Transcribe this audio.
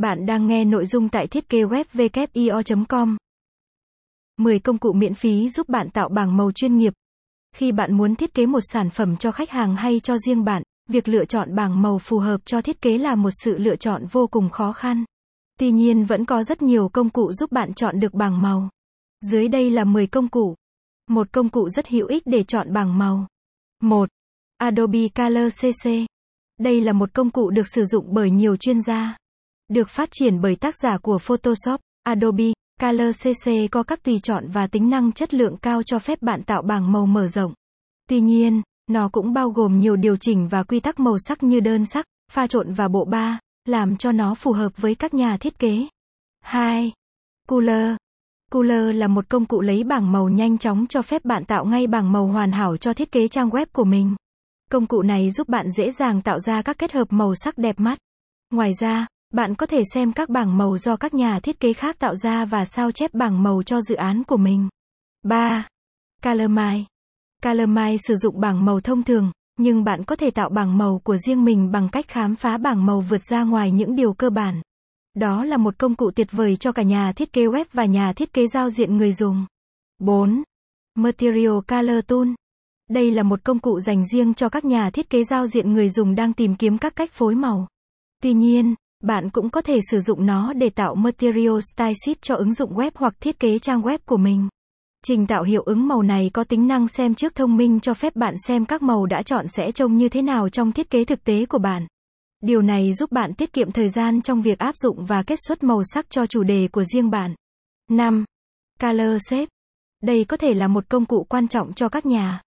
Bạn đang nghe nội dung tại thiết kế web com 10 công cụ miễn phí giúp bạn tạo bảng màu chuyên nghiệp. Khi bạn muốn thiết kế một sản phẩm cho khách hàng hay cho riêng bạn, việc lựa chọn bảng màu phù hợp cho thiết kế là một sự lựa chọn vô cùng khó khăn. Tuy nhiên vẫn có rất nhiều công cụ giúp bạn chọn được bảng màu. Dưới đây là 10 công cụ. Một công cụ rất hữu ích để chọn bảng màu. 1. Adobe Color CC. Đây là một công cụ được sử dụng bởi nhiều chuyên gia. Được phát triển bởi tác giả của Photoshop, Adobe, Color CC có các tùy chọn và tính năng chất lượng cao cho phép bạn tạo bảng màu mở rộng. Tuy nhiên, nó cũng bao gồm nhiều điều chỉnh và quy tắc màu sắc như đơn sắc, pha trộn và bộ ba, làm cho nó phù hợp với các nhà thiết kế. 2. Cooler. Cooler là một công cụ lấy bảng màu nhanh chóng cho phép bạn tạo ngay bảng màu hoàn hảo cho thiết kế trang web của mình. Công cụ này giúp bạn dễ dàng tạo ra các kết hợp màu sắc đẹp mắt. Ngoài ra, bạn có thể xem các bảng màu do các nhà thiết kế khác tạo ra và sao chép bảng màu cho dự án của mình. 3. Colormine. Colormine sử dụng bảng màu thông thường, nhưng bạn có thể tạo bảng màu của riêng mình bằng cách khám phá bảng màu vượt ra ngoài những điều cơ bản. Đó là một công cụ tuyệt vời cho cả nhà thiết kế web và nhà thiết kế giao diện người dùng. 4. Material Color Tool. Đây là một công cụ dành riêng cho các nhà thiết kế giao diện người dùng đang tìm kiếm các cách phối màu. Tuy nhiên, bạn cũng có thể sử dụng nó để tạo Material Style Sheet cho ứng dụng web hoặc thiết kế trang web của mình. Trình tạo hiệu ứng màu này có tính năng xem trước thông minh cho phép bạn xem các màu đã chọn sẽ trông như thế nào trong thiết kế thực tế của bạn. Điều này giúp bạn tiết kiệm thời gian trong việc áp dụng và kết xuất màu sắc cho chủ đề của riêng bạn. 5. Color Shape. Đây có thể là một công cụ quan trọng cho các nhà